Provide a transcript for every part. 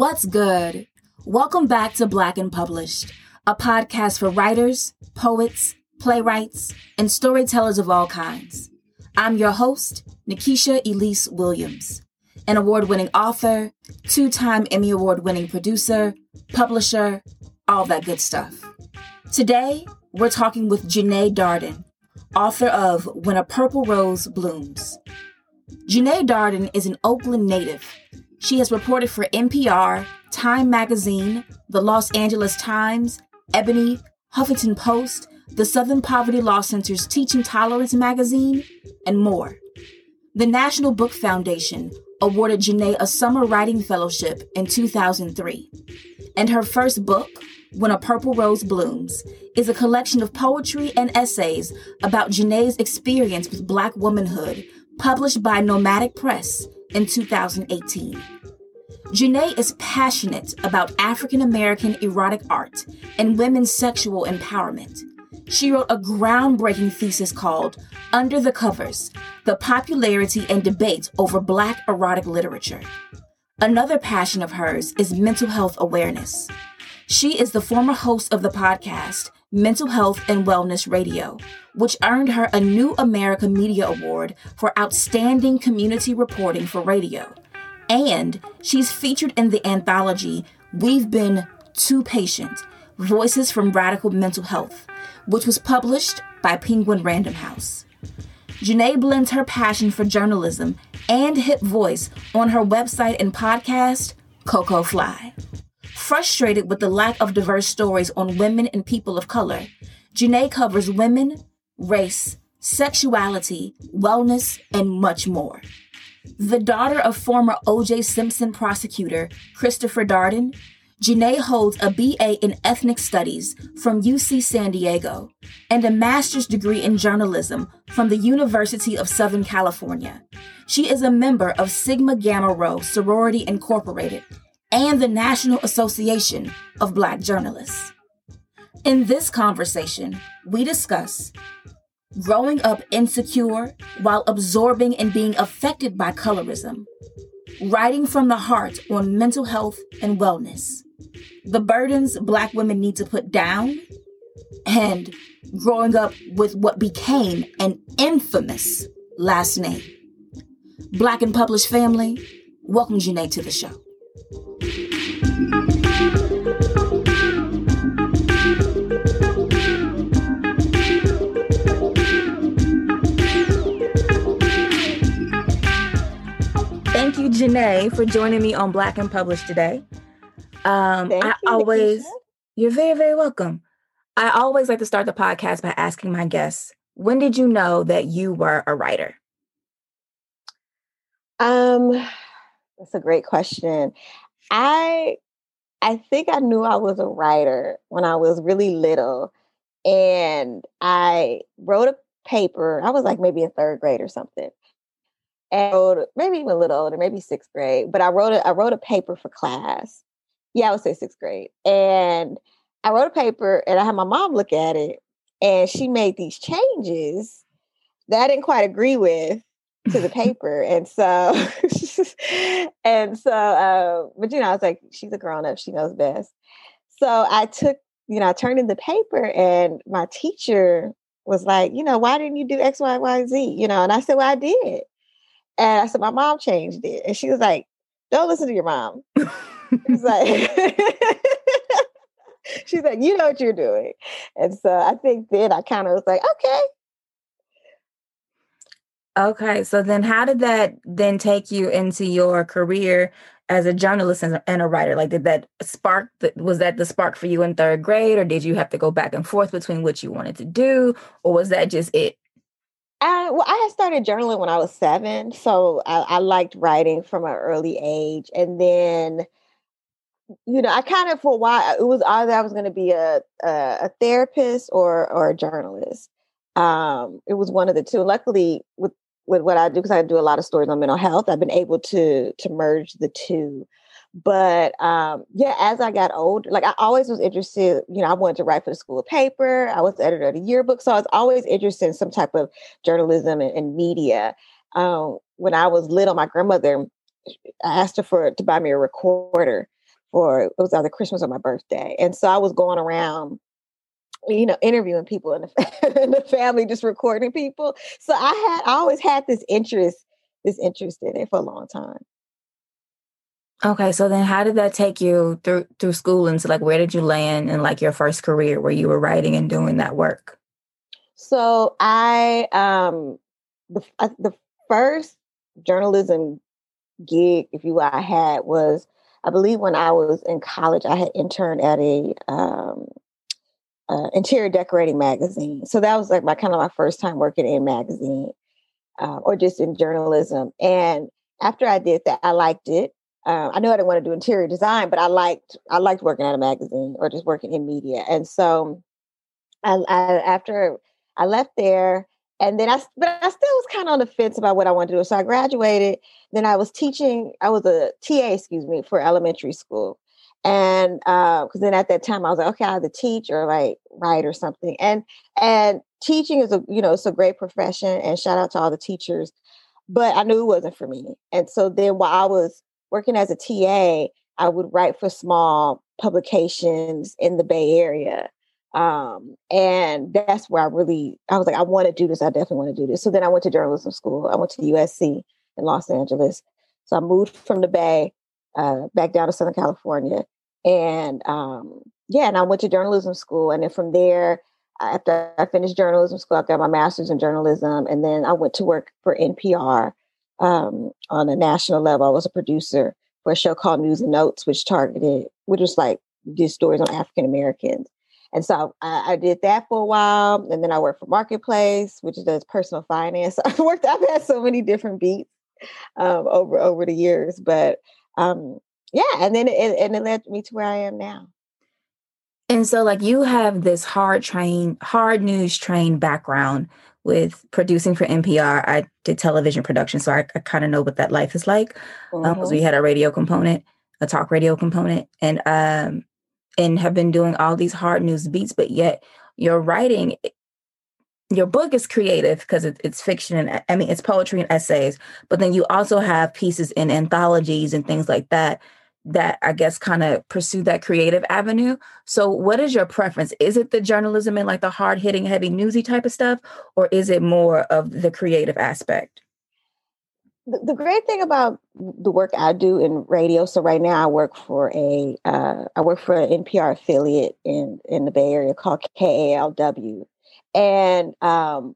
What's good? Welcome back to Black and Published, a podcast for writers, poets, playwrights, and storytellers of all kinds. I'm your host, Nikesha Elise Williams, an award winning author, two time Emmy Award winning producer, publisher, all that good stuff. Today, we're talking with Janae Darden, author of When a Purple Rose Blooms. Janae Darden is an Oakland native. She has reported for NPR, Time Magazine, the Los Angeles Times, Ebony, Huffington Post, the Southern Poverty Law Center's Teaching Tolerance magazine, and more. The National Book Foundation awarded Janae a summer writing fellowship in 2003. And her first book, When a Purple Rose Blooms, is a collection of poetry and essays about Janae's experience with Black womanhood, published by Nomadic Press in 2018. Janae is passionate about African American erotic art and women's sexual empowerment. She wrote a groundbreaking thesis called Under the Covers The Popularity and Debate Over Black Erotic Literature. Another passion of hers is mental health awareness. She is the former host of the podcast Mental Health and Wellness Radio, which earned her a New America Media Award for outstanding community reporting for radio. And she's featured in the anthology We've Been Too Patient Voices from Radical Mental Health, which was published by Penguin Random House. Janae blends her passion for journalism and hip voice on her website and podcast, Coco Fly. Frustrated with the lack of diverse stories on women and people of color, Janae covers women, race, sexuality, wellness, and much more. The daughter of former O.J. Simpson prosecutor Christopher Darden, Janae holds a BA in Ethnic Studies from UC San Diego and a master's degree in journalism from the University of Southern California. She is a member of Sigma Gamma Rho Sorority Incorporated and the National Association of Black Journalists. In this conversation, we discuss growing up insecure while absorbing and being affected by colorism, writing from the heart on mental health and wellness the burdens Black women need to put down, and growing up with what became an infamous last name. Black and Published family, welcome Janae to the show. Thank you, Janae, for joining me on Black and Published today. Um, Thank I you, always, you're very, very welcome. I always like to start the podcast by asking my guests, when did you know that you were a writer? Um, that's a great question. I I think I knew I was a writer when I was really little. And I wrote a paper. I was like maybe in third grade or something. And wrote, maybe even a little older, maybe sixth grade. But I wrote a, I wrote a paper for class yeah, I would say sixth grade. And I wrote a paper and I had my mom look at it and she made these changes that I didn't quite agree with to the paper. And so, and so, uh, but you know, I was like, she's a grown up, she knows best. So I took, you know, I turned in the paper and my teacher was like, you know, why didn't you do X, Y, Y, Z? You know, and I said, well, I did. And I said, my mom changed it. And she was like, don't listen to your mom. She's like, she's like, you know what you're doing. And so I think then I kind of was like, okay. Okay. So then how did that then take you into your career as a journalist and a writer? Like, did that spark, was that the spark for you in third grade, or did you have to go back and forth between what you wanted to do, or was that just it? Uh, well, I had started journaling when I was seven, so I, I liked writing from an early age, and then you know, I kind of for a while it was either I was going to be a, a, a therapist or or a journalist. Um, it was one of the two. Luckily, with with what I do, because I do a lot of stories on mental health, I've been able to to merge the two. But um, yeah, as I got older, like I always was interested. You know, I wanted to write for the school paper. I was the editor of the yearbook, so I was always interested in some type of journalism and, and media. Um, when I was little, my grandmother I asked her for to buy me a recorder for it was either Christmas or my birthday. And so I was going around, you know, interviewing people in the, in the family, just recording people. So I had I always had this interest, this interest in it for a long time. Okay, so then how did that take you through through school and so like where did you land in like your first career where you were writing and doing that work? So I um the uh, the first journalism gig, if you will, I had was I believe when I was in college, I had interned at a um, uh, interior decorating magazine. So that was like my kind of my first time working in magazine uh, or just in journalism. And after I did that, I liked it. Uh, I knew I didn't want to do interior design, but I liked I liked working at a magazine or just working in media. And so, I, I after I left there, and then I but I still was kind of on the fence about what I wanted to do. So I graduated. Then I was teaching. I was a TA, excuse me, for elementary school. And because uh, then at that time I was like, okay, I either teach or like write or something. And and teaching is a you know it's a great profession. And shout out to all the teachers. But I knew it wasn't for me. And so then while I was working as a TA, I would write for small publications in the Bay Area. Um, and that's where I really, I was like, I want to do this. I definitely want to do this. So then I went to journalism school. I went to USC in Los Angeles. So I moved from the Bay uh, back down to Southern California. And um, yeah, and I went to journalism school. And then from there, after I finished journalism school, I got my master's in journalism. And then I went to work for NPR um, on a national level. I was a producer for a show called News and Notes, which targeted, which was like did stories on African Americans. And so I, I, did that for a while, and then I worked for Marketplace, which does personal finance. I've worked. I've had so many different beats um, over over the years, but um, yeah, and then it, and it led me to where I am now. And so, like, you have this hard train, hard news train background with producing for NPR. I did television production, so I, I kind of know what that life is like. Because um, mm-hmm. we had a radio component, a talk radio component, and um, and have been doing all these hard news beats, but yet your writing, your book is creative because it, it's fiction and I mean it's poetry and essays, but then you also have pieces in anthologies and things like that that I guess kind of pursue that creative avenue. So, what is your preference? Is it the journalism and like the hard hitting, heavy newsy type of stuff, or is it more of the creative aspect? The, great thing about the work I do in radio. So right now I work for a uh, I work for an NPR affiliate in in the Bay Area called KALW, and um,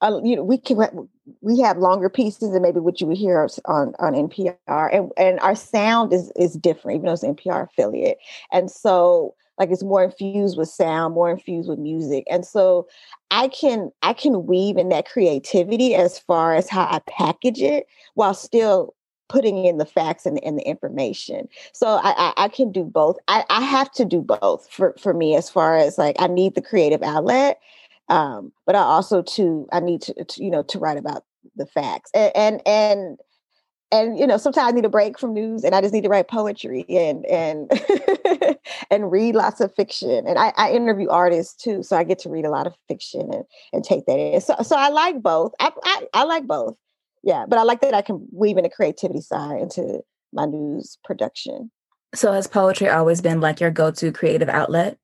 uh, you know we can we have longer pieces than maybe what you would hear on on NPR, and and our sound is is different, even though it's an NPR affiliate, and so like it's more infused with sound, more infused with music, and so I can I can weave in that creativity as far as how I package it while still putting in the facts and, and the information. So I, I, I can do both. I, I have to do both for for me as far as like I need the creative outlet um, but I also too I need to, to, you know to write about the facts and and and and you know sometimes I need a break from news and I just need to write poetry and and and read lots of fiction and I, I, interview artists too so I get to read a lot of fiction and and take that in so so I like both I I, I like both yeah but I like that I can weave in the creativity side into my news production. So has poetry always been like your go-to creative outlet?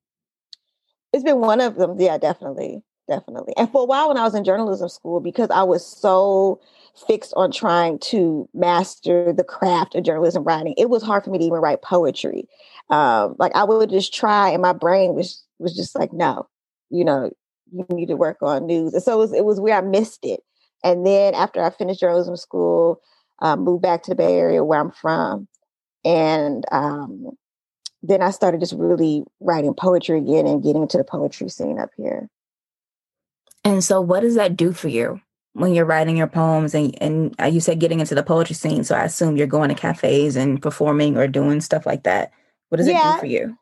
It's been one of them, yeah, definitely definitely. And for a while when I was in journalism school, because I was so fixed on trying to master the craft of journalism writing, it was hard for me to even write poetry. Um, like I would just try, and my brain was was just like, no, you know, you need to work on news. And so it was, it was where I missed it. And then after I finished journalism school, moved back to the Bay Area where I'm from, and um, then I started just really writing poetry again and getting into the poetry scene up here. And so, what does that do for you when you're writing your poems? And, and uh, you said getting into the poetry scene. So, I assume you're going to cafes and performing or doing stuff like that. What does yeah. it do for you?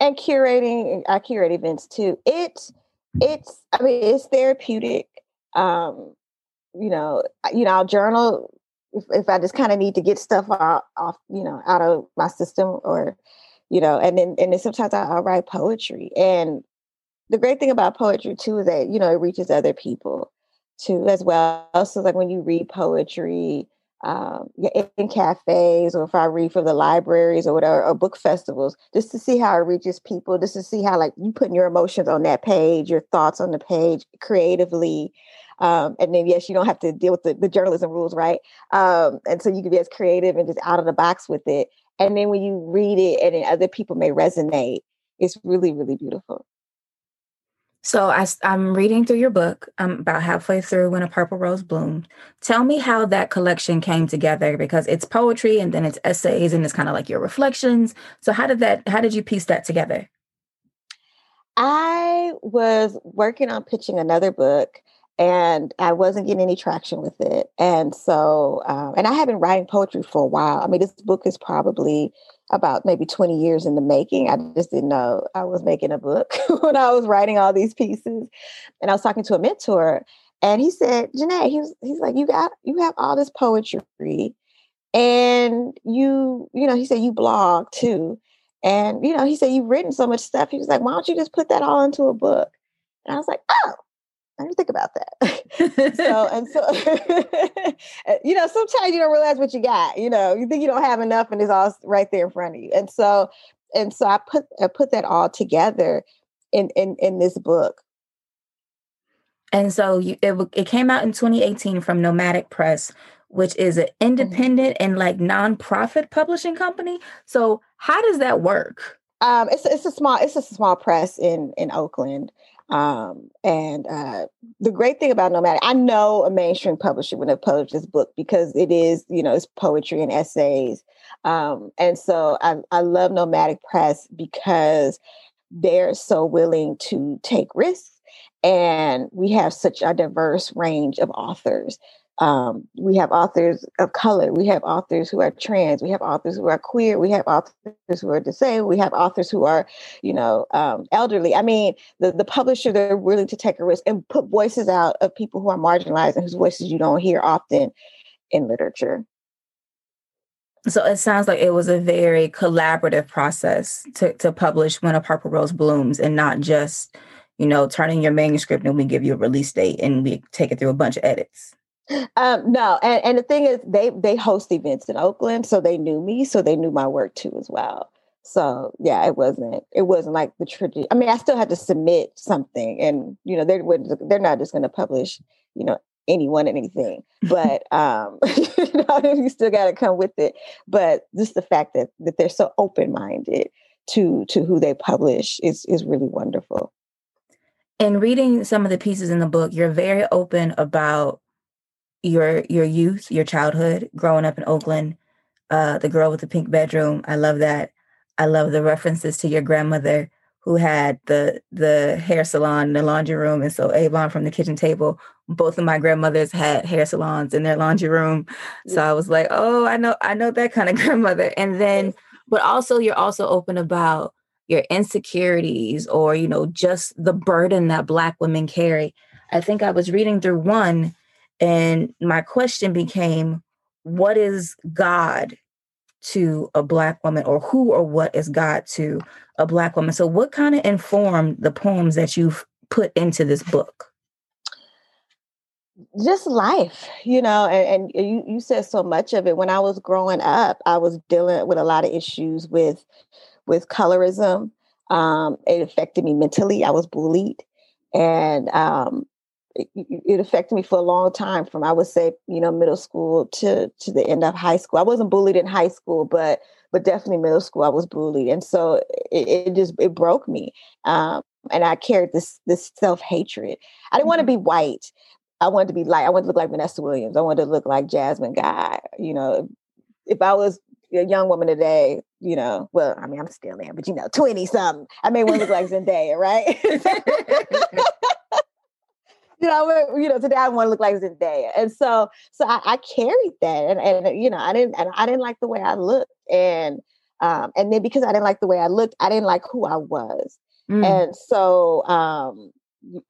And curating, I curate events too. It's, it's, I mean, it's therapeutic. Um, you know, you know, I'll journal if, if I just kind of need to get stuff off, off, you know, out of my system or, you know, and then and then sometimes I, will write poetry. And the great thing about poetry too is that you know it reaches other people too as well. So like when you read poetry, um, in cafes or if I read from the libraries or whatever, or book festivals, just to see how it reaches people, just to see how like you putting your emotions on that page, your thoughts on the page creatively. Um, and then yes, you don't have to deal with the, the journalism rules, right? Um, and so you can be as creative and just out of the box with it. And then when you read it and then other people may resonate, it's really, really beautiful. So I, am reading through your book. I'm about halfway through When a Purple Rose Bloomed. Tell me how that collection came together because it's poetry and then it's essays and it's kind of like your reflections. So how did that? How did you piece that together? I was working on pitching another book and I wasn't getting any traction with it. And so, um, and I have been writing poetry for a while. I mean, this book is probably about maybe 20 years in the making. I just didn't know I was making a book when I was writing all these pieces. And I was talking to a mentor and he said, Janae, he was, he's like, you got, you have all this poetry and you, you know, he said, you blog too. And, you know, he said, you've written so much stuff. He was like, why don't you just put that all into a book? And I was like, oh, I didn't think about that. so and so, you know, sometimes you don't realize what you got. You know, you think you don't have enough, and it's all right there in front of you. And so, and so, I put I put that all together in in in this book. And so, you, it it came out in 2018 from Nomadic Press, which is an mm-hmm. independent mm-hmm. and like nonprofit publishing company. So, how does that work? Um, it's it's a small it's a small press in in Oakland. Um, and uh, the great thing about Nomadic, I know a mainstream publisher would have published this book because it is, you know, it's poetry and essays. Um, and so I, I love Nomadic Press because they're so willing to take risks and we have such a diverse range of authors um, we have authors of color. We have authors who are trans. We have authors who are queer. We have authors who are disabled. We have authors who are, you know, um, elderly. I mean, the, the publisher, they're willing to take a risk and put voices out of people who are marginalized and whose voices you don't hear often in literature. So it sounds like it was a very collaborative process to, to publish When a Purple Rose Blooms and not just, you know, turning your manuscript and we give you a release date and we take it through a bunch of edits. Um, no, and, and the thing is, they they host events in Oakland, so they knew me, so they knew my work too as well. So yeah, it wasn't it wasn't like the tradition. I mean, I still had to submit something, and you know they would they're not just going to publish you know anyone and anything, but um, you know you still got to come with it. But just the fact that that they're so open minded to to who they publish is is really wonderful. In reading some of the pieces in the book, you're very open about your your youth, your childhood, growing up in Oakland, uh, the girl with the pink bedroom. I love that. I love the references to your grandmother who had the the hair salon, the laundry room, and so Avon from the kitchen table. Both of my grandmothers had hair salons in their laundry room, so I was like, oh, I know, I know that kind of grandmother. And then, but also, you're also open about your insecurities or you know just the burden that Black women carry. I think I was reading through one and my question became, what is God to a Black woman, or who or what is God to a Black woman? So, what kind of informed the poems that you've put into this book? Just life, you know, and, and you, you said so much of it. When I was growing up, I was dealing with a lot of issues with with colorism. Um, it affected me mentally. I was bullied, and um, it, it, affected me for a long time from i would say you know middle school to to the end of high school. I wasn't bullied in high school but but definitely middle school i was bullied. And so it, it just it broke me um, and i carried this this self-hatred. I didn't mm-hmm. want to be white. I wanted to be light. I wanted to look like vanessa williams. I wanted to look like jasmine guy you know? If i was a young woman today, you know, well, I mean, I'm still in, but you know, 20 something, I may want to look like Zendaya, right? you know, you know, today I want to look like Zendaya. And so, so I, I carried that and, and, you know, I didn't, and I didn't like the way I looked. And, um, and then because I didn't like the way I looked, I didn't like who I was. Mm. And so, um,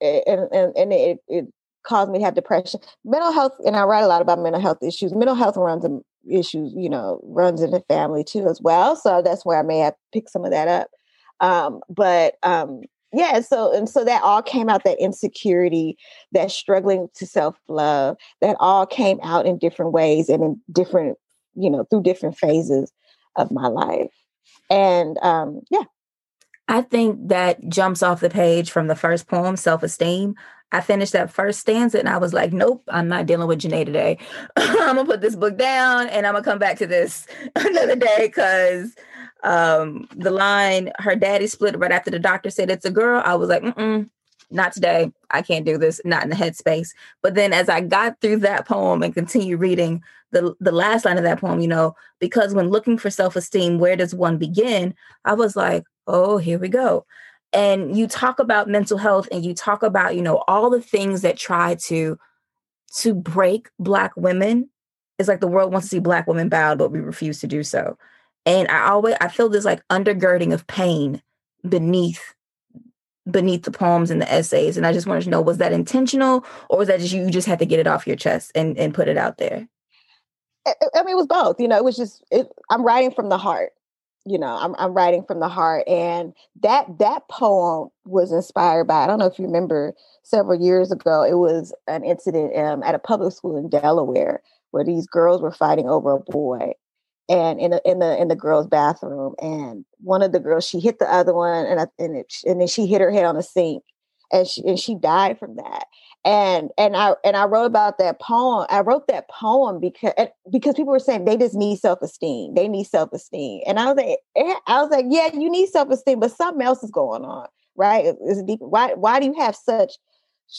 and, and, and it, it caused me to have depression, mental health. And I write a lot about mental health issues. Mental health runs in issues, you know, runs in the family too, as well. So that's where I may have picked some of that up. Um, but, um, yeah so and so that all came out that insecurity that struggling to self-love that all came out in different ways and in different you know through different phases of my life and um yeah I think that jumps off the page from the first poem, Self Esteem. I finished that first stanza and I was like, nope, I'm not dealing with Janae today. I'm gonna put this book down and I'm gonna come back to this another day because um, the line, her daddy split right after the doctor said it's a girl. I was like, mm not today. I can't do this, not in the headspace. But then as I got through that poem and continued reading the, the last line of that poem, you know, because when looking for self esteem, where does one begin? I was like, oh, here we go. And you talk about mental health and you talk about, you know, all the things that try to to break black women. It's like the world wants to see black women bowed, but we refuse to do so. And I always I feel this like undergirding of pain beneath beneath the poems and the essays. And I just wanted to know, was that intentional or was that just you just had to get it off your chest and, and put it out there? I, mean, it was both, you know, it was just, it, I'm writing from the heart you know I'm, I'm writing from the heart and that that poem was inspired by i don't know if you remember several years ago it was an incident um, at a public school in delaware where these girls were fighting over a boy and in the in the in the girls bathroom and one of the girls she hit the other one and and, it, and then she hit her head on the sink and she and she died from that and and I and I wrote about that poem. I wrote that poem because because people were saying they just need self esteem. They need self esteem, and I was like, eh, I was like, yeah, you need self esteem, but something else is going on, right? Is deep. Why why do you have such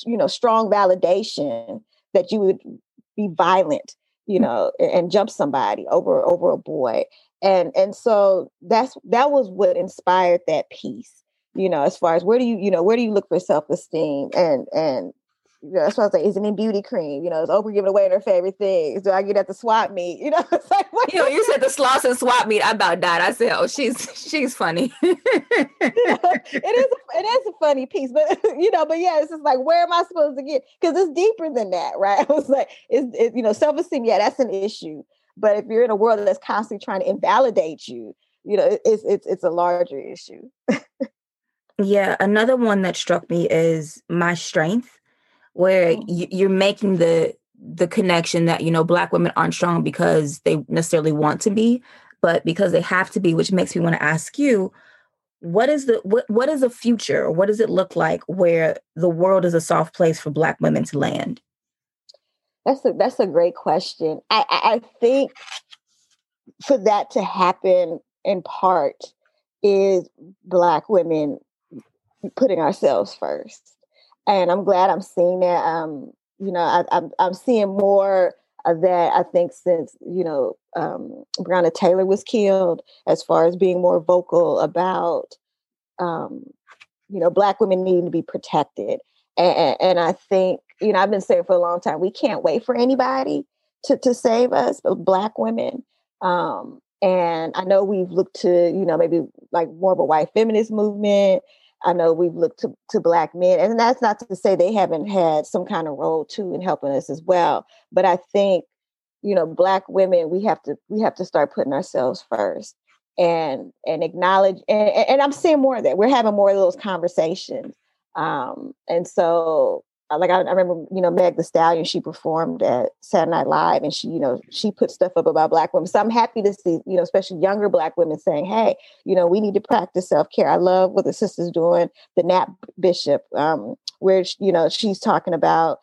you know strong validation that you would be violent, you know, and, and jump somebody over over a boy? And and so that's that was what inspired that piece you know as far as where do you you know where do you look for self-esteem and and you know, that's what I was like, is it in beauty cream? You know, is Oprah giving away her favorite things? Do I get at the swap meet? You know, it's like, what? you know, you said the Slauson swap meet. I about died. I said, oh, she's she's funny. it is a, it is a funny piece, but you know, but yeah, it's just like, where am I supposed to get? Because it's deeper than that, right? I was like, it's it, you know, self esteem. Yeah, that's an issue. But if you're in a world that's constantly trying to invalidate you, you know, it's it's it's a larger issue. yeah, another one that struck me is my strength where oh. you're making the the connection that you know black women aren't strong because they necessarily want to be but because they have to be which makes me want to ask you what is the what, what is the future? What does it look like where the world is a soft place for black women to land? That's a that's a great question. I i think for that to happen in part is black women putting ourselves first and I'm glad I'm seeing that. Um, you know, I, I'm I'm seeing more of that. I think since you know um, Breonna Taylor was killed, as far as being more vocal about, um, you know, Black women needing to be protected, and, and I think you know I've been saying for a long time we can't wait for anybody to to save us, but Black women. Um, and I know we've looked to, you know, maybe like more of a white feminist movement I know we've looked to, to Black men, and that's not to say they haven't had some kind of role too in helping us as well. But I think, you know, Black women, we have to we have to start putting ourselves first and and acknowledge. And, and I'm seeing more of that. We're having more of those conversations, um, and so like I, I, remember, you know, Meg the Stallion, she performed at Saturday Night Live and she, you know, she put stuff up about black women. So I'm happy to see, you know, especially younger black women saying, hey, you know, we need to practice self-care. I love what the sister's doing, the Nap Bishop, um, where, you know, she's talking about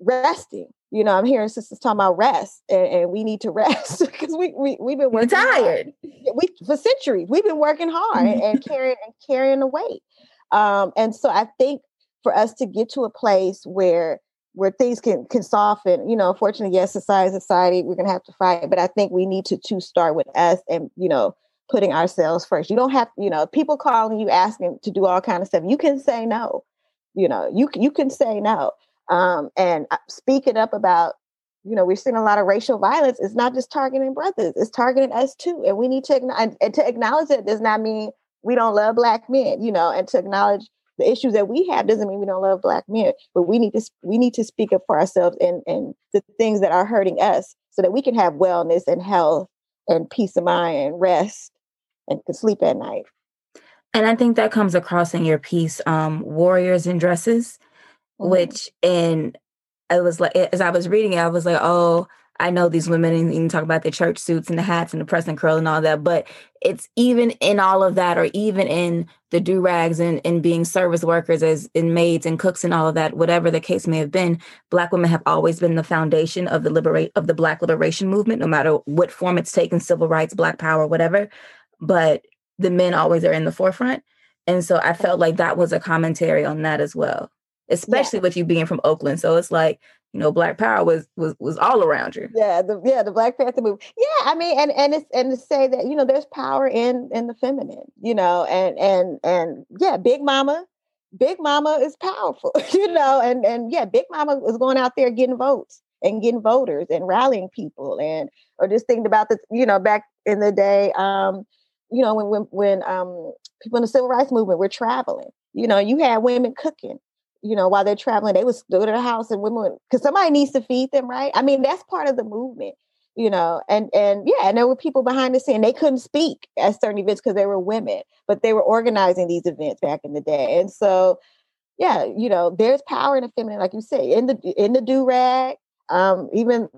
resting. You know, I'm hearing sisters talking about rest and, and we need to rest because we, we, we've been working tired. Hard. We, for centuries, we've been working hard and, and carrying and carrying the weight. Um, and so I think for us to get to a place where where things can can soften. You know, unfortunately, yes, society, society, we're gonna have to fight. But I think we need to to start with us and you know putting ourselves first. You don't have you know people calling you asking to do all kind of stuff. You can say no. You know, you you can say no. Um, and uh, speaking up about you know we're seeing a lot of racial violence. It's not just targeting brothers; it's targeting us too. And we need to and, and to acknowledge it does not mean we don't love black men. You know, and to acknowledge the issues that we have doesn't mean we don't love black men but we need to we need to speak up for ourselves and and the things that are hurting us so that we can have wellness and health and peace of mind and rest and can sleep at night And I think that comes across in your piece, um, Warriors in Dresses, mm-hmm. which in I was like as I was reading it, I was like, oh, I know these women and you can talk about the church suits and the hats and the press and curl and all that, but it's even in all of that, or even in the do rags and, and being service workers as in maids and cooks and all of that, whatever the case may have been, black women have always been the foundation of the liberate of the black liberation movement, no matter what form it's taken, civil rights, black power, whatever. But the men always are in the forefront. And so I felt like that was a commentary on that as well, especially yeah. with you being from Oakland. So it's like, you know, Black Power was was was all around you. Yeah, the yeah, the Black Panther movie. Yeah, I mean, and and it's and to say that, you know, there's power in in the feminine, you know, and and and yeah, Big Mama, Big Mama is powerful, you know, and and yeah, Big Mama was going out there getting votes and getting voters and rallying people and or just thinking about the, you know, back in the day, um, you know, when when when um people in the civil rights movement were traveling, you know, you had women cooking, you know, while they're traveling, they would go to the house and women because somebody needs to feed them, right? I mean, that's part of the movement, you know, and and yeah, and there were people behind the scene. They couldn't speak at certain events because they were women, but they were organizing these events back in the day. And so, yeah, you know, there's power in the feminine, like you say, in the in the do rag. Um, even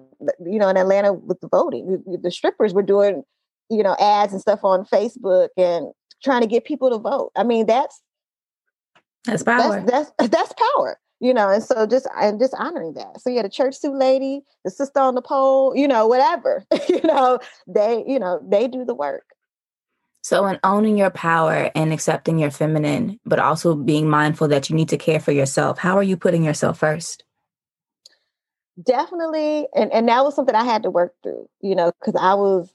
you know, in Atlanta with the voting, the strippers were doing you know, ads and stuff on Facebook and trying to get people to vote. I mean, that's that's power. That's that's, that's power. You know, and so just and just honoring that. So yeah, the church suit lady, the sister on the pole, you know, whatever. you know, they, you know, they do the work. So, in owning your power and accepting your feminine, but also being mindful that you need to care for yourself, how are you putting yourself first? Definitely. And, and that was something I had to work through, you know, because I was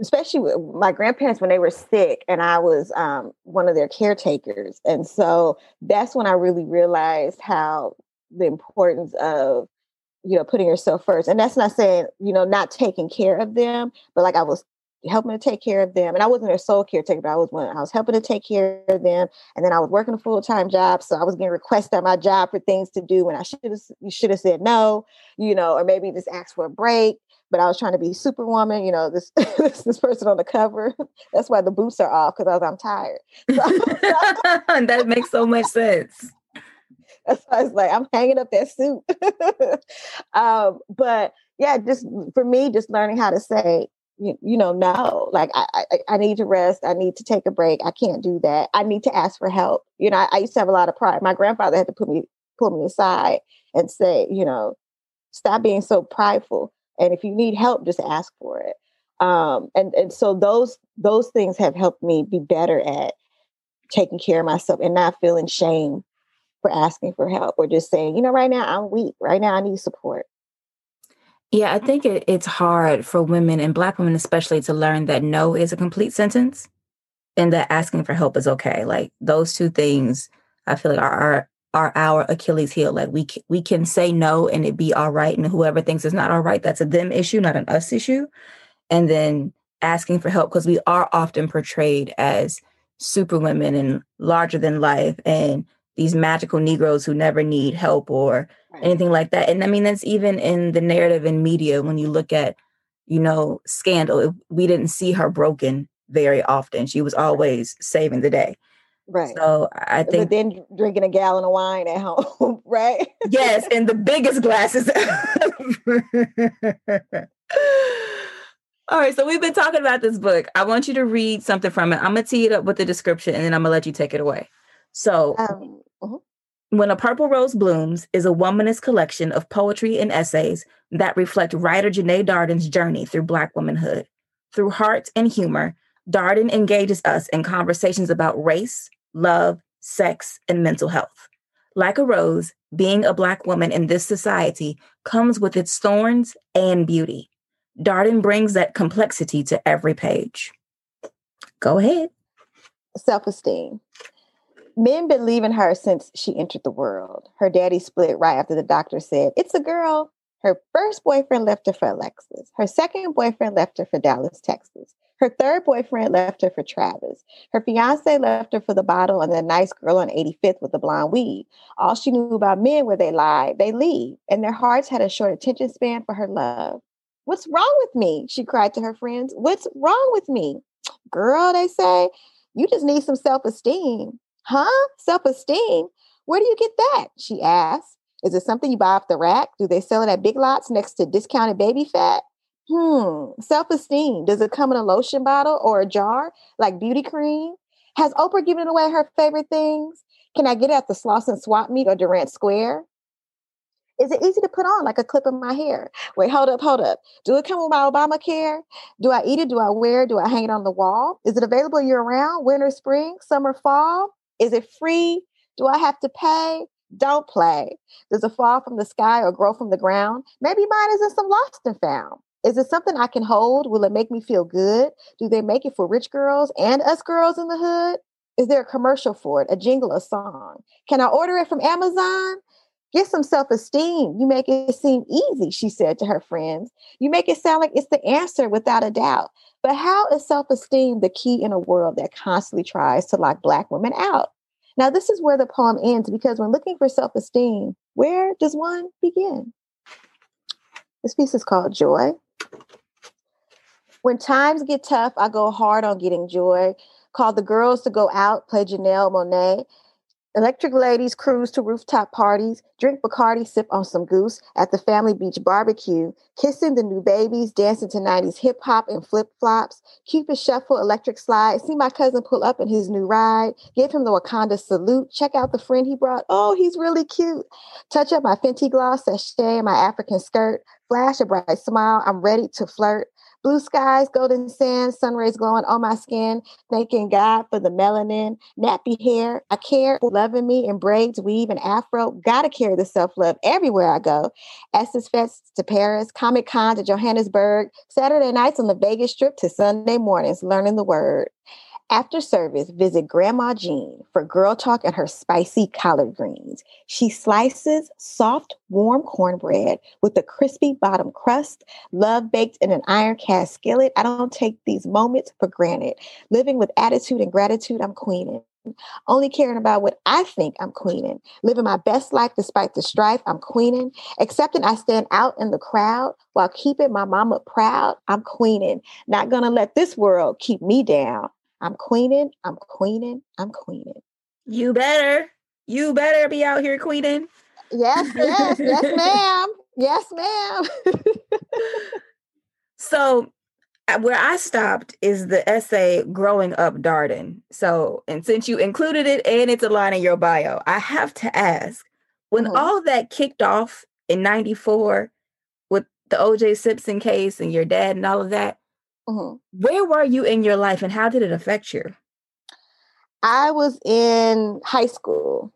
especially with my grandparents when they were sick and I was um, one of their caretakers. And so that's when I really realized how the importance of, you know, putting yourself first. And that's not saying, you know, not taking care of them, but like I was helping to take care of them. And I wasn't their sole caretaker, but I was one, I was helping to take care of them. And then I was working a full-time job. So I was getting requests at my job for things to do when I should have you should have said no, you know, or maybe just ask for a break but I was trying to be superwoman. You know, this this, this person on the cover. That's why the boots are off because I was I'm tired. So, that makes so much sense. That's why I was like, I'm hanging up that suit. um, but yeah, just for me, just learning how to say, you, you know, no, like I, I, I need to rest. I need to take a break. I can't do that. I need to ask for help. You know, I, I used to have a lot of pride. My grandfather had to put me pull me aside and say, you know, stop being so prideful and if you need help just ask for it. Um, and and so those those things have helped me be better at taking care of myself and not feeling shame for asking for help or just saying you know right now i'm weak. Right now i need support. Yeah i think it, it's hard for women and black women especially to learn that no is a complete sentence and that asking for help is okay. Like those two things i feel like are, are are our Achilles heel. Like we we can say no and it be all right, and whoever thinks it's not all right, that's a them issue, not an us issue. And then asking for help because we are often portrayed as superwomen and larger than life and these magical Negroes who never need help or right. anything like that. And I mean, that's even in the narrative in media when you look at, you know, scandal. We didn't see her broken very often. She was always saving the day. Right. So I think. But then drinking a gallon of wine at home, right? yes, and the biggest glasses. All right, so we've been talking about this book. I want you to read something from it. I'm gonna tee it up with the description, and then I'm gonna let you take it away. So, um, uh-huh. when a purple rose blooms is a womanist collection of poetry and essays that reflect writer Janae Darden's journey through Black womanhood. Through heart and humor, Darden engages us in conversations about race, love, sex, and mental health. Like a rose, being a Black woman in this society comes with its thorns and beauty. Darden brings that complexity to every page. Go ahead. Self esteem. Men believe in her since she entered the world. Her daddy split right after the doctor said, It's a girl. Her first boyfriend left her for Alexis. Her second boyfriend left her for Dallas, Texas. Her third boyfriend left her for Travis. Her fiance left her for the bottle and the nice girl on 85th with the blonde weed. All she knew about men were they lied, they leave, and their hearts had a short attention span for her love. What's wrong with me? She cried to her friends. What's wrong with me? Girl, they say, You just need some self esteem. Huh? Self esteem? Where do you get that? She asked. Is it something you buy off the rack? Do they sell it at big lots next to discounted baby fat? Hmm, self esteem. Does it come in a lotion bottle or a jar like beauty cream? Has Oprah given away her favorite things? Can I get at the Slauson Swap Meet or Durant Square? Is it easy to put on like a clip in my hair? Wait, hold up, hold up. Do it come with my Obamacare? Do I eat it? Do I wear it? Do I hang it on the wall? Is it available year round, winter, spring, summer, fall? Is it free? Do I have to pay? Don't play. Does it fall from the sky or grow from the ground? Maybe mine is in some lost and found. Is it something I can hold? Will it make me feel good? Do they make it for rich girls and us girls in the hood? Is there a commercial for it, a jingle, a song? Can I order it from Amazon? Get some self esteem. You make it seem easy, she said to her friends. You make it sound like it's the answer without a doubt. But how is self esteem the key in a world that constantly tries to lock Black women out? Now, this is where the poem ends because when looking for self esteem, where does one begin? This piece is called Joy. When times get tough, I go hard on getting joy. Call the girls to go out, play Janelle Monáe, Electric ladies cruise to rooftop parties, drink Bacardi, sip on some goose at the family beach barbecue, kissing the new babies, dancing to 90s hip hop and flip flops, Cupid shuffle, electric slide, see my cousin pull up in his new ride, give him the Wakanda salute, check out the friend he brought. Oh, he's really cute. Touch up my Fenty gloss, sachet my African skirt, flash a bright smile. I'm ready to flirt. Blue skies, golden sand, sun rays glowing on my skin. Thanking God for the melanin, nappy hair. I care loving me in braids, weave, and afro. Gotta carry the self love everywhere I go. Essence Fest to Paris, Comic Con to Johannesburg, Saturday nights on the Vegas Strip to Sunday mornings, learning the word. After service, visit Grandma Jean for girl talk and her spicy collard greens. She slices soft, warm cornbread with a crispy bottom crust, love baked in an iron cast skillet. I don't take these moments for granted. Living with attitude and gratitude, I'm queening. Only caring about what I think I'm queening. Living my best life despite the strife, I'm queening. Accepting I stand out in the crowd while keeping my mama proud, I'm queening. Not gonna let this world keep me down. I'm queening, I'm queening, I'm queening. You better, you better be out here queening. Yes, yes, yes, ma'am. Yes, ma'am. so uh, where I stopped is the essay Growing Up Darden. So, and since you included it and it's a line in your bio, I have to ask when mm-hmm. all that kicked off in 94 with the OJ Simpson case and your dad and all of that, Mm-hmm. Where were you in your life and how did it affect you? I was in high school.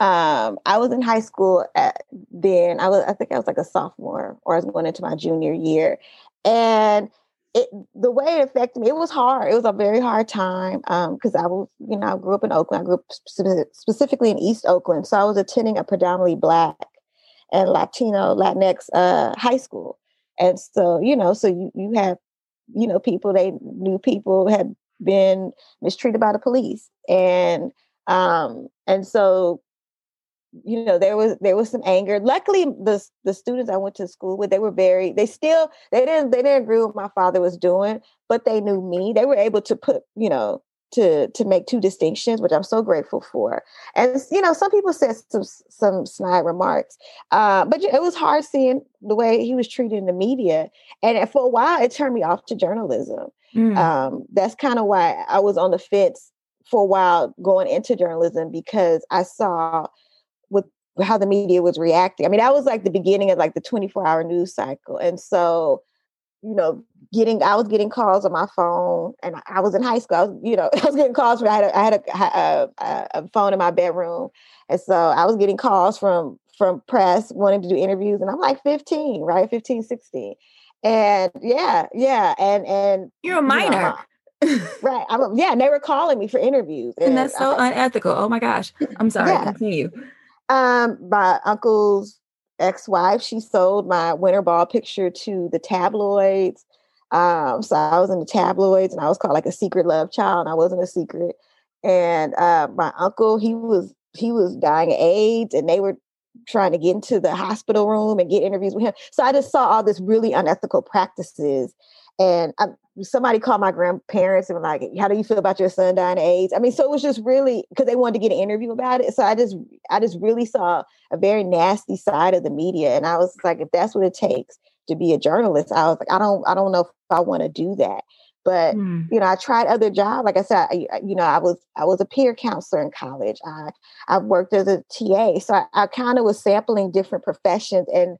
Um, I was in high school at, then. I was, I think I was like a sophomore, or I was going into my junior year, and it the way it affected me, it was hard. It was a very hard time because um, I was, you know, I grew up in Oakland. I grew up specifically in East Oakland, so I was attending a predominantly Black and Latino Latinx uh, high school, and so you know, so you you have you know, people they knew people had been mistreated by the police. And um and so you know there was there was some anger luckily the the students i went to school with they were very they still they didn't they didn't agree with my father was doing but they knew me they were able to put you know to to make two distinctions, which I'm so grateful for. And you know, some people said some some snide remarks, uh, but it was hard seeing the way he was treated in the media. And for a while, it turned me off to journalism. Mm. Um, that's kind of why I was on the fence for a while going into journalism because I saw with how the media was reacting. I mean, that was like the beginning of like the 24 hour news cycle, and so you know, getting I was getting calls on my phone, and I was in high school. I was, you know, I was getting calls from I had a, I had a, a, a phone in my bedroom, and so I was getting calls from from press wanting to do interviews, and I'm like 15, right, 15, 16, and yeah, yeah, and and you're a minor. You know, right. I'm yeah, and they were calling me for interviews. And, and that's so I, unethical. Oh my gosh. I'm sorry. Yeah. Continue. Um, my uncle's ex-wife she sold my winter ball picture to the tabloids um, so i was in the tabloids and i was called like a secret love child and i wasn't a secret and uh, my uncle he was he was dying of aids and they were trying to get into the hospital room and get interviews with him so i just saw all this really unethical practices and I, somebody called my grandparents and like, "How do you feel about your son dying of AIDS?" I mean, so it was just really because they wanted to get an interview about it. So I just, I just really saw a very nasty side of the media, and I was like, if that's what it takes to be a journalist, I was like, I don't, I don't know if I want to do that. But mm. you know, I tried other jobs. Like I said, I, you know, I was I was a peer counselor in college. I I worked as a TA, so I, I kind of was sampling different professions, and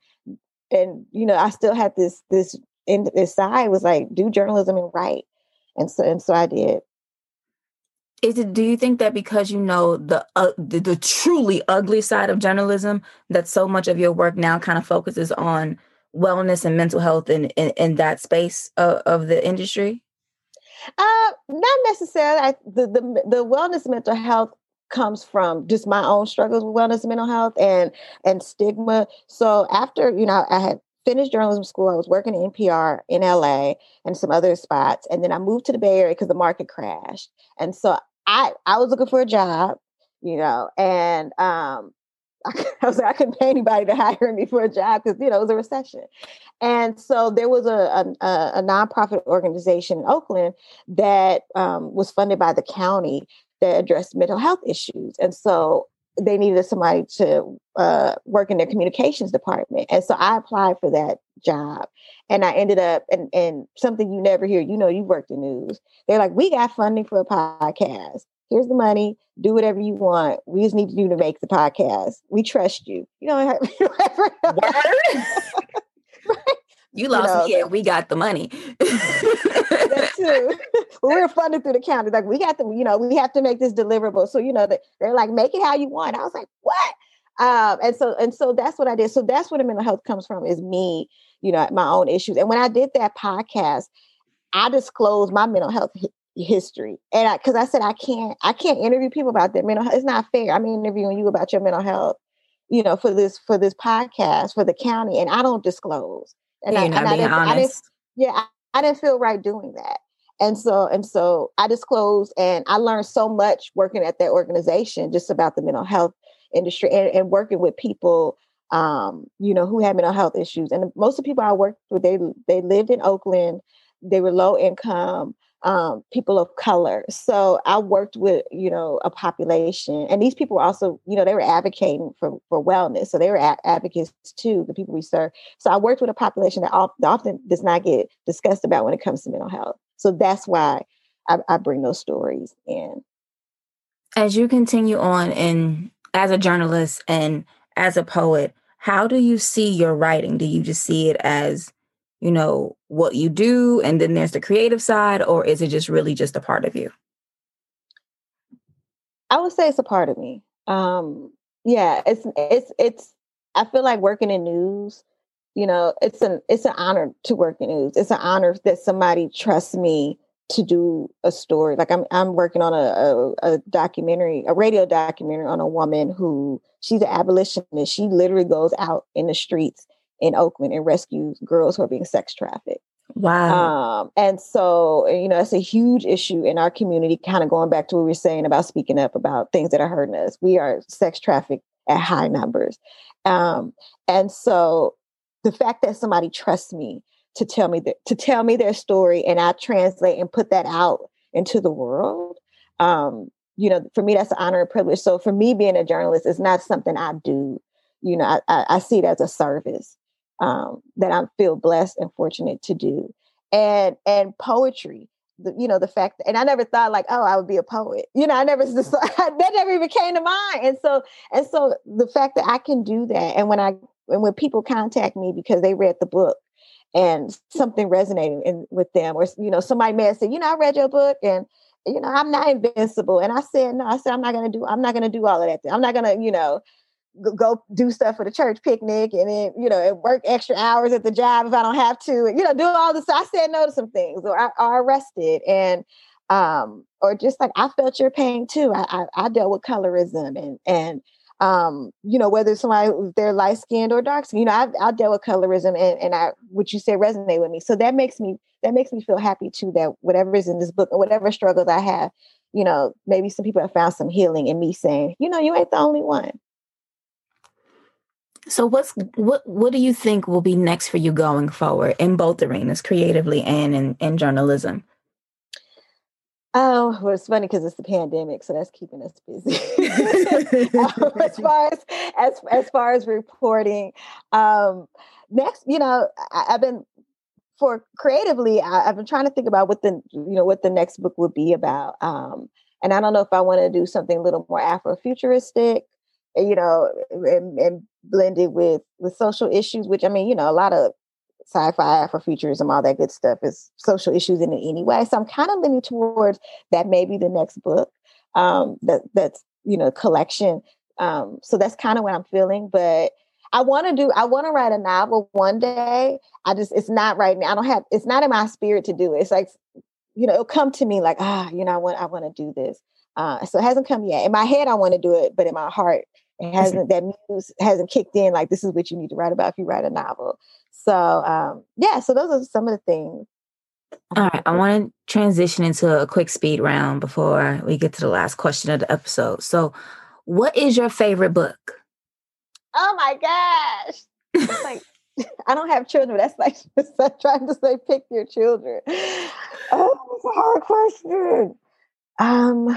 and you know, I still had this this in this side was like do journalism and write, and so and so I did. Is it? Do you think that because you know the, uh, the the truly ugly side of journalism, that so much of your work now kind of focuses on wellness and mental health in in, in that space of, of the industry? Uh, not necessarily. I, the, the the wellness mental health comes from just my own struggles with wellness and mental health and and stigma. So after you know, I had finished journalism school. I was working at NPR in LA and some other spots, and then I moved to the Bay Area because the market crashed. And so I I was looking for a job, you know, and um, I was like, I couldn't pay anybody to hire me for a job because you know it was a recession, and so there was a a, a nonprofit organization in Oakland that um, was funded by the county that addressed mental health issues, and so they needed somebody to uh, work in their communications department, and so I applied for that job, and I ended up and and something you never hear. You know, you worked in news. They're like, we got funding for a podcast here's the money, do whatever you want. We just need you to make the podcast. We trust you. You know, Word? You lost you know, me, yeah, we got the money. that too. we're funded through the county. Like, we got to, you know, we have to make this deliverable. So, you know, they're like, make it how you want. I was like, what? Um, and so, and so that's what I did. So that's where the mental health comes from is me, you know, my own issues. And when I did that podcast, I disclosed my mental health history and I because I said I can't I can't interview people about their mental health. It's not fair. I'm interviewing you about your mental health, you know, for this for this podcast for the county, and I don't disclose. And, I, and I, didn't, I, didn't, yeah, I, I didn't feel right doing that. And so and so I disclosed and I learned so much working at that organization just about the mental health industry and, and working with people um, you know, who had mental health issues. And most of the people I worked with, they they lived in Oakland, they were low income, um, people of color. So I worked with, you know, a population, and these people were also, you know, they were advocating for for wellness. So they were a- advocates too, the people we serve. So I worked with a population that often does not get discussed about when it comes to mental health. So that's why I, I bring those stories in. As you continue on, and as a journalist and as a poet, how do you see your writing? Do you just see it as you know, what you do and then there's the creative side, or is it just really just a part of you? I would say it's a part of me. Um, yeah, it's it's it's I feel like working in news, you know, it's an it's an honor to work in news. It's an honor that somebody trusts me to do a story. Like I'm I'm working on a, a, a documentary, a radio documentary on a woman who she's an abolitionist. She literally goes out in the streets in Oakland and rescues girls who are being sex trafficked. Wow. Um, and so, you know, it's a huge issue in our community, kind of going back to what we were saying about speaking up about things that are hurting us. We are sex trafficked at high numbers. Um, and so the fact that somebody trusts me to tell me that to tell me their story and I translate and put that out into the world, um, you know, for me that's an honor and privilege. So for me being a journalist is not something I do. You know, I, I, I see it as a service um, that I feel blessed and fortunate to do. And and poetry, the, you know, the fact that, and I never thought like, oh, I would be a poet. You know, I never that never even came to mind. And so and so the fact that I can do that, and when I and when people contact me because they read the book and something resonating in, with them, or you know, somebody may have said, you know, I read your book and you know, I'm not invincible. And I said, no, I said, I'm not going to do, I'm not going to do all of that. I'm not going to, you know, go do stuff for the church picnic and then you know work extra hours at the job if I don't have to you know do all this. I said no to some things or I are arrested and um or just like I felt your pain too. I, I, I dealt with colorism and and um you know whether somebody they're light skinned or dark skinned you know I, I dealt with colorism and and I what you said resonate with me. So that makes me that makes me feel happy too that whatever is in this book or whatever struggles I have you know maybe some people have found some healing in me saying you know you ain't the only one So what's what what do you think will be next for you going forward in both arenas, creatively and in, in journalism? Oh, well, it's funny because it's the pandemic, so that's keeping us busy. um, as far as as as far as reporting, um, next, you know, I, have been for creatively. I, have been trying to think about what the you know what the next book would be about, um, and I don't know if I want to do something a little more Afrofuturistic, you know, and, and blended with with social issues. Which I mean, you know, a lot of sci-fi, Afrofuturism, all that good stuff is social issues in it anyway. So I'm kind of leaning towards that maybe the next book um, that that's you know collection. Um, so that's kind of what I'm feeling. But I want to do. I want to write a novel one day. I just it's not right now. I don't have. It's not in my spirit to do it. It's like you know it'll come to me like ah you know I want I want to do this. Uh, so it hasn't come yet. In my head, I want to do it, but in my heart, it hasn't. That muse hasn't kicked in. Like this is what you need to write about if you write a novel. So um, yeah, so those are some of the things. All right, I want to transition into a quick speed round before we get to the last question of the episode. So, what is your favorite book? Oh my gosh! like I don't have children. That's like trying to say pick your children. Oh, it's a hard question. Um,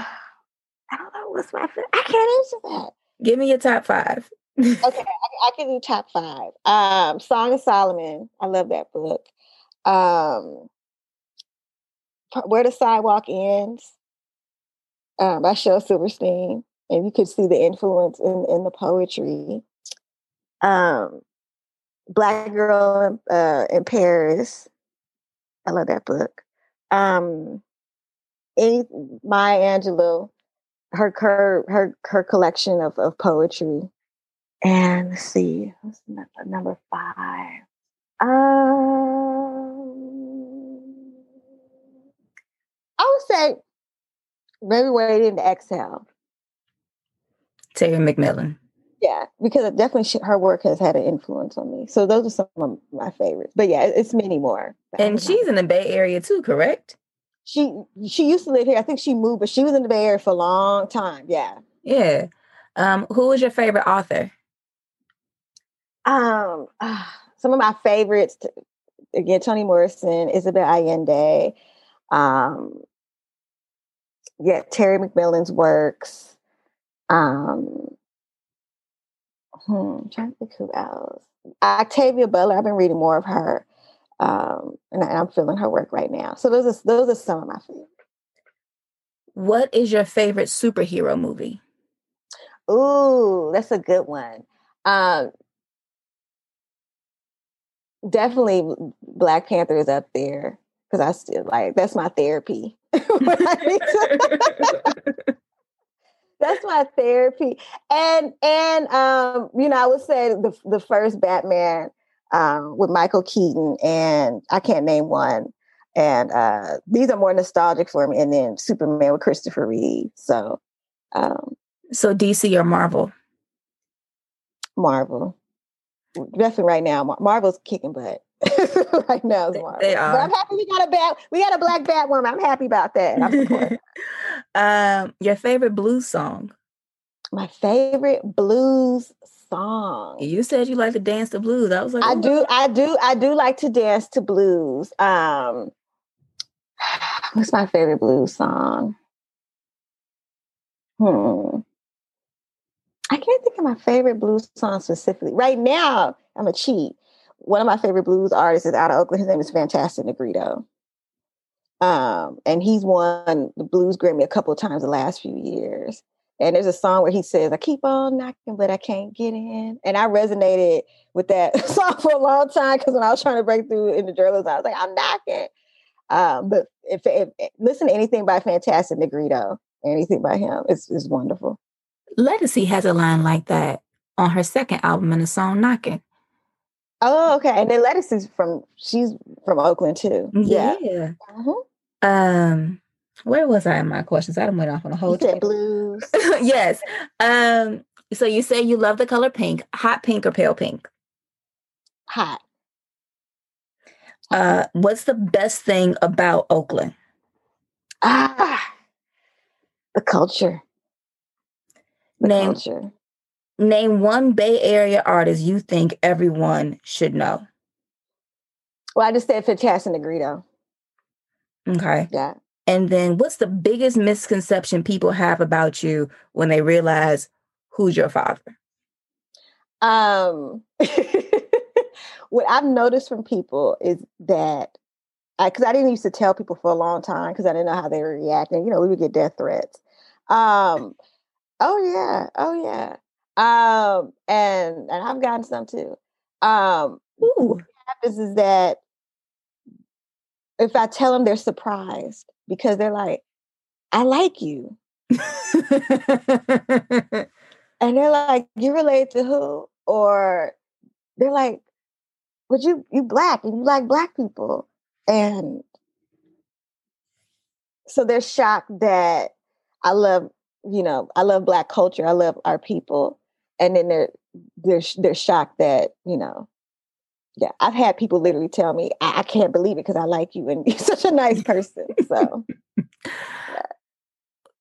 I don't know what's my favorite. I can't answer that. Give me your top five okay, I, I, can do top five. Um, Song of Solomon. I love that book. Um, Where the Sidewalk Ends um, by Shel Silverstein, and you could see the influence in in the poetry. Um, Black Girl uh, in Paris. I love that book. Um, Maya Angelou, her her her her collection of of poetry. And let's see, what's number, five? Um, I would say maybe waiting to exhale. Terry McMillan. Yeah, because definitely she, her work has had an influence on me. So those are some of my favorites. But yeah, it's many more. And she's in the Bay Area too, correct? She she used to live here. I think she moved, but she was in the Bay Area for a long time. Yeah. Yeah. Um, who was your favorite author? Um, uh, some of my favorites, again, Toni Morrison, Isabel Allende, um, yeah, Terry McMillan's works. Um, hmm, I'm trying to think who else. Octavia Butler. I've been reading more of her, um, and, I, am feeling her work right now. So those are those are some of my favorites. What is your favorite superhero movie? Ooh, that's a good one. Um, definitely Black Panther is up there because I still like that's my therapy. that's my therapy, and and um, you know, I would say the the first Batman um, with Michael Keaton, and I can't name one. And uh, these are more nostalgic for me. And then Superman with Christopher Reeve. So, um, so DC or Marvel? Marvel definitely right now. Marvel's kicking butt. right now, Marvel. They are. But I'm happy we got a bat. We got a black Batwoman. I'm happy about that. um, your favorite blues song? My favorite blues song. You said you like to dance to blues. I was like, I do, I do, I do like to dance to blues. Um, what's my favorite blues song? Hmm. I can't think of my favorite blues song specifically. Right now, I'm a cheat. One of my favorite blues artists is out of Oakland. His name is Fantastic Negrito. Um, and he's won the Blues Grammy a couple of times the last few years. And there's a song where he says, I keep on knocking, but I can't get in. And I resonated with that song for a long time because when I was trying to break through in the journalism, I was like, I'm knocking. Um, but if, if, listen to anything by Fantastic Negrito, anything by him, it's, it's wonderful. Ledisi has a line like that on her second album in the song Knocking. Oh, okay. And then Ledisi's from she's from Oakland too. Yeah. yeah. Uh-huh. Um, where was I in my questions? I done went off on a whole you blues. yes. Um, so you say you love the color pink, hot pink or pale pink? Hot. Uh, what's the best thing about Oakland? Ah, the culture name culture. name one Bay Area artist you think everyone should know. Well, I just said Fantastic Negrito. Okay. Yeah. And then what's the biggest misconception people have about you when they realize who's your father? Um what I've noticed from people is that because I, I, didn't used to tell people for a long time because I didn't know how they were reacting. You know, we would get death threats. Um, oh yeah, oh yeah. Um, and and I've gotten some too. Um, Ooh. what happens is that if I tell them, they're surprised because they're like, "I like you," and they're like, "You relate to who?" Or they're like, "But you you black and you like black people," and so they're shocked that I love, you know, I love black culture. I love our people, and then they're they're they're shocked that you know yeah, I've had people literally tell me, I, I can't believe it because I like you and you're such a nice person. So yeah.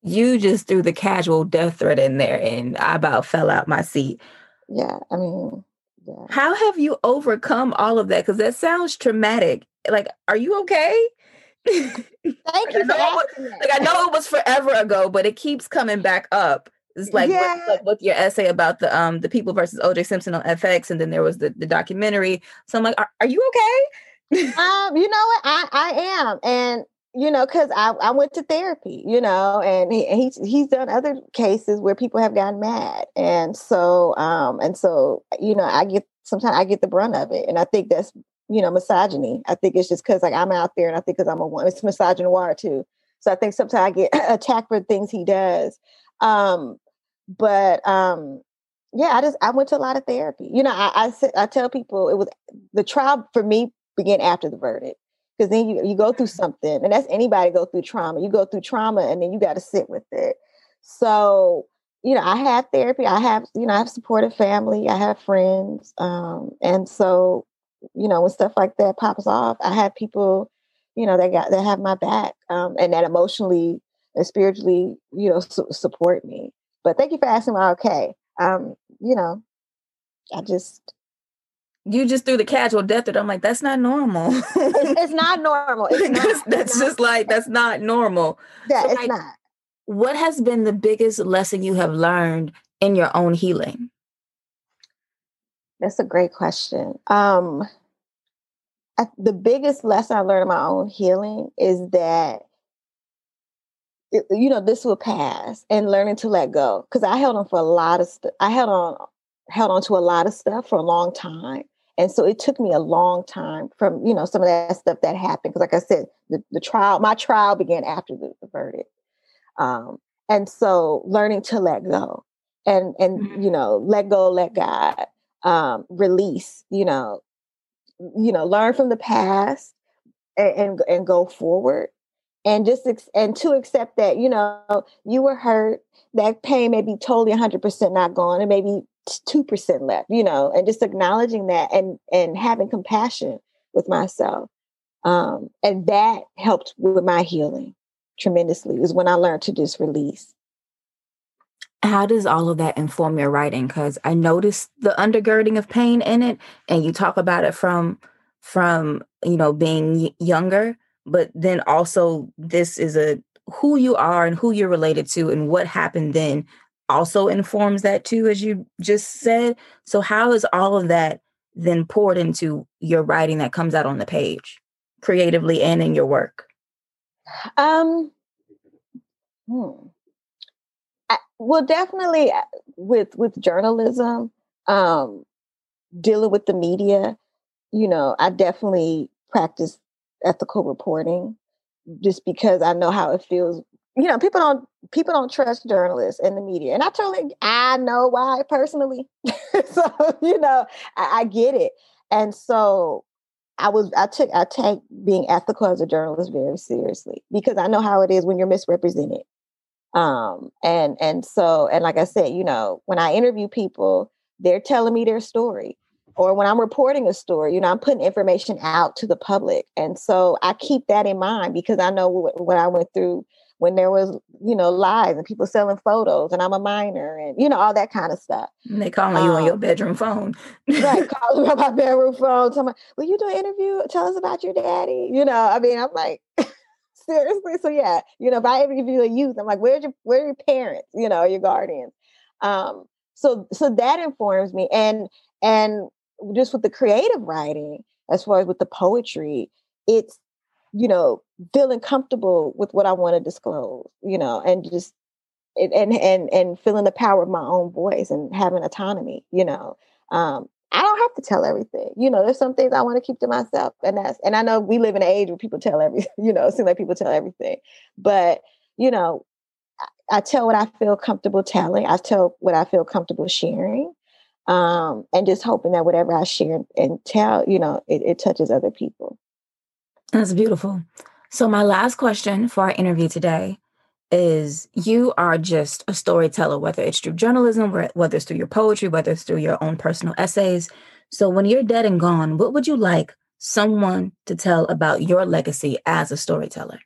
you just threw the casual death threat in there and I about fell out my seat. Yeah, I mean, yeah. How have you overcome all of that? Because that sounds traumatic. Like, are you okay? Thank you. was, like I know it was forever ago, but it keeps coming back up. It's like, yeah. with, like with your essay about the um the people versus OJ Simpson on FX, and then there was the, the documentary. So I'm like, are, are you okay? um, you know what? I I am, and you know, because I, I went to therapy, you know, and he, he's he's done other cases where people have gotten mad, and so um and so you know, I get sometimes I get the brunt of it, and I think that's you know misogyny. I think it's just because like I'm out there, and I think because I'm a woman, it's misogynoir too. So I think sometimes I get attacked for things he does. Um, but um yeah i just i went to a lot of therapy you know i i, I tell people it was the trial for me began after the verdict because then you, you go through something and that's anybody go through trauma you go through trauma and then you got to sit with it. So you know i have therapy i have you know i have supportive family i have friends um and so you know when stuff like that pops off i have people you know that got that have my back um and that emotionally and spiritually you know su- support me but thank you for asking my okay. Um, you know, I just you just threw the casual death that I'm like, that's not normal. it's, it's, not normal. It's not, that's, that's just like that's not normal. Yeah, so it's like, not. What has been the biggest lesson you have learned in your own healing? That's a great question. Um, I, the biggest lesson I learned in my own healing is that it, you know this will pass and learning to let go because i held on for a lot of stuff i held on held on to a lot of stuff for a long time and so it took me a long time from you know some of that stuff that happened because like i said the, the trial my trial began after the, the verdict um, and so learning to let go and and mm-hmm. you know let go let god um, release you know you know learn from the past and, and, and go forward and just and to accept that you know you were hurt that pain may be totally 100% not gone and maybe 2% left you know and just acknowledging that and and having compassion with myself um and that helped with my healing tremendously was when i learned to just release. How does all of that inform your writing? Because i noticed the undergirding of pain in it and you talk about it from from you know being younger but then also this is a who you are and who you're related to and what happened then also informs that too as you just said so how is all of that then poured into your writing that comes out on the page creatively and in your work um hmm. I, well definitely uh, with with journalism um dealing with the media you know i definitely practice ethical reporting just because I know how it feels. You know, people don't people don't trust journalists and the media. And I totally I know why personally. so, you know, I, I get it. And so I was I took I take being ethical as a journalist very seriously because I know how it is when you're misrepresented. Um and and so and like I said, you know, when I interview people, they're telling me their story or when I'm reporting a story, you know, I'm putting information out to the public. And so I keep that in mind because I know what, what I went through when there was, you know, lies and people selling photos and I'm a minor and, you know, all that kind of stuff. And they calling um, you on your um, bedroom phone. right. Calling on my bedroom phone. Tell me, will you do an interview? Tell us about your daddy. You know, I mean, I'm like, seriously. So yeah, you know, if I ever interview you a youth, I'm like, where's your, where are your parents? You know, your guardians. Um, so, so that informs me. And, and just with the creative writing, as far as with the poetry, it's, you know, feeling comfortable with what I want to disclose, you know, and just and and and feeling the power of my own voice and having autonomy, you know. Um, I don't have to tell everything. You know, there's some things I want to keep to myself. And that's and I know we live in an age where people tell everything, you know, it seems like people tell everything. But, you know, I, I tell what I feel comfortable telling. I tell what I feel comfortable sharing um, and just hoping that whatever I share and tell, you know, it, it touches other people. That's beautiful. So, my last question for our interview today is you are just a storyteller, whether it's through journalism, whether it's through your poetry, whether it's through your own personal essays. So, when you're dead and gone, what would you like someone to tell about your legacy as a storyteller?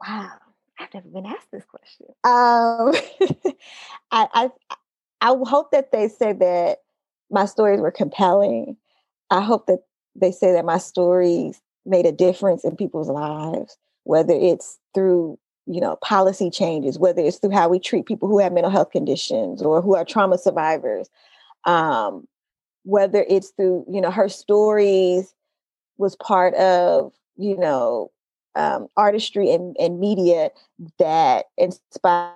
Wow. I've never been asked this question. Um, I, I I hope that they say that my stories were compelling. I hope that they say that my stories made a difference in people's lives, whether it's through you know policy changes, whether it's through how we treat people who have mental health conditions or who are trauma survivors, um, whether it's through you know her stories was part of you know um, artistry and, and media that inspire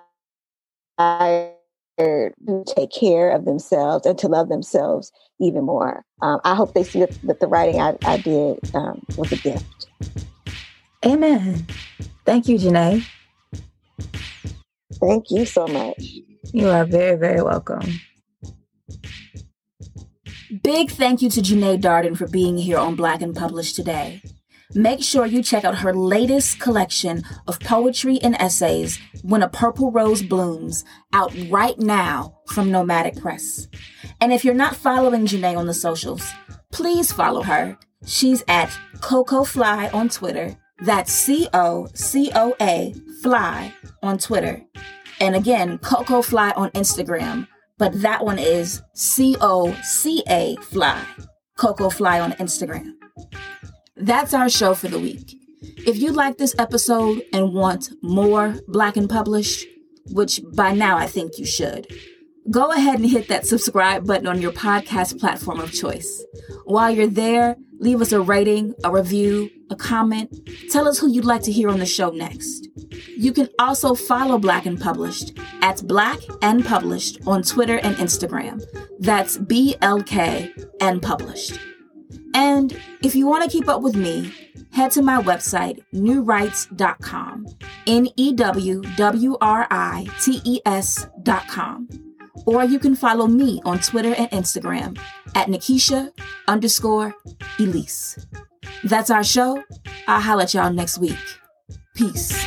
to take care of themselves and to love themselves even more. Um, I hope they see that, that the writing I, I did um, was a gift. Amen. Thank you, Janae. Thank you so much. You are very, very welcome. Big thank you to Janae Darden for being here on Black and Published today. Make sure you check out her latest collection of poetry and essays, When a Purple Rose Blooms, out right now from Nomadic Press. And if you're not following Janae on the socials, please follow her. She's at Coco Fly on Twitter. That's C O C O A Fly on Twitter. And again, Coco Fly on Instagram, but that one is C O C A Fly. Coco Fly on Instagram. That's our show for the week. If you like this episode and want more Black and Published, which by now I think you should, go ahead and hit that subscribe button on your podcast platform of choice. While you're there, leave us a rating, a review, a comment. Tell us who you'd like to hear on the show next. You can also follow Black and Published at Black and Published on Twitter and Instagram. That's BLK and Published. And if you want to keep up with me, head to my website, newwrites.com. N E W W R I T E S.com. Or you can follow me on Twitter and Instagram at Nikesha underscore Elise. That's our show. I'll holler at y'all next week. Peace.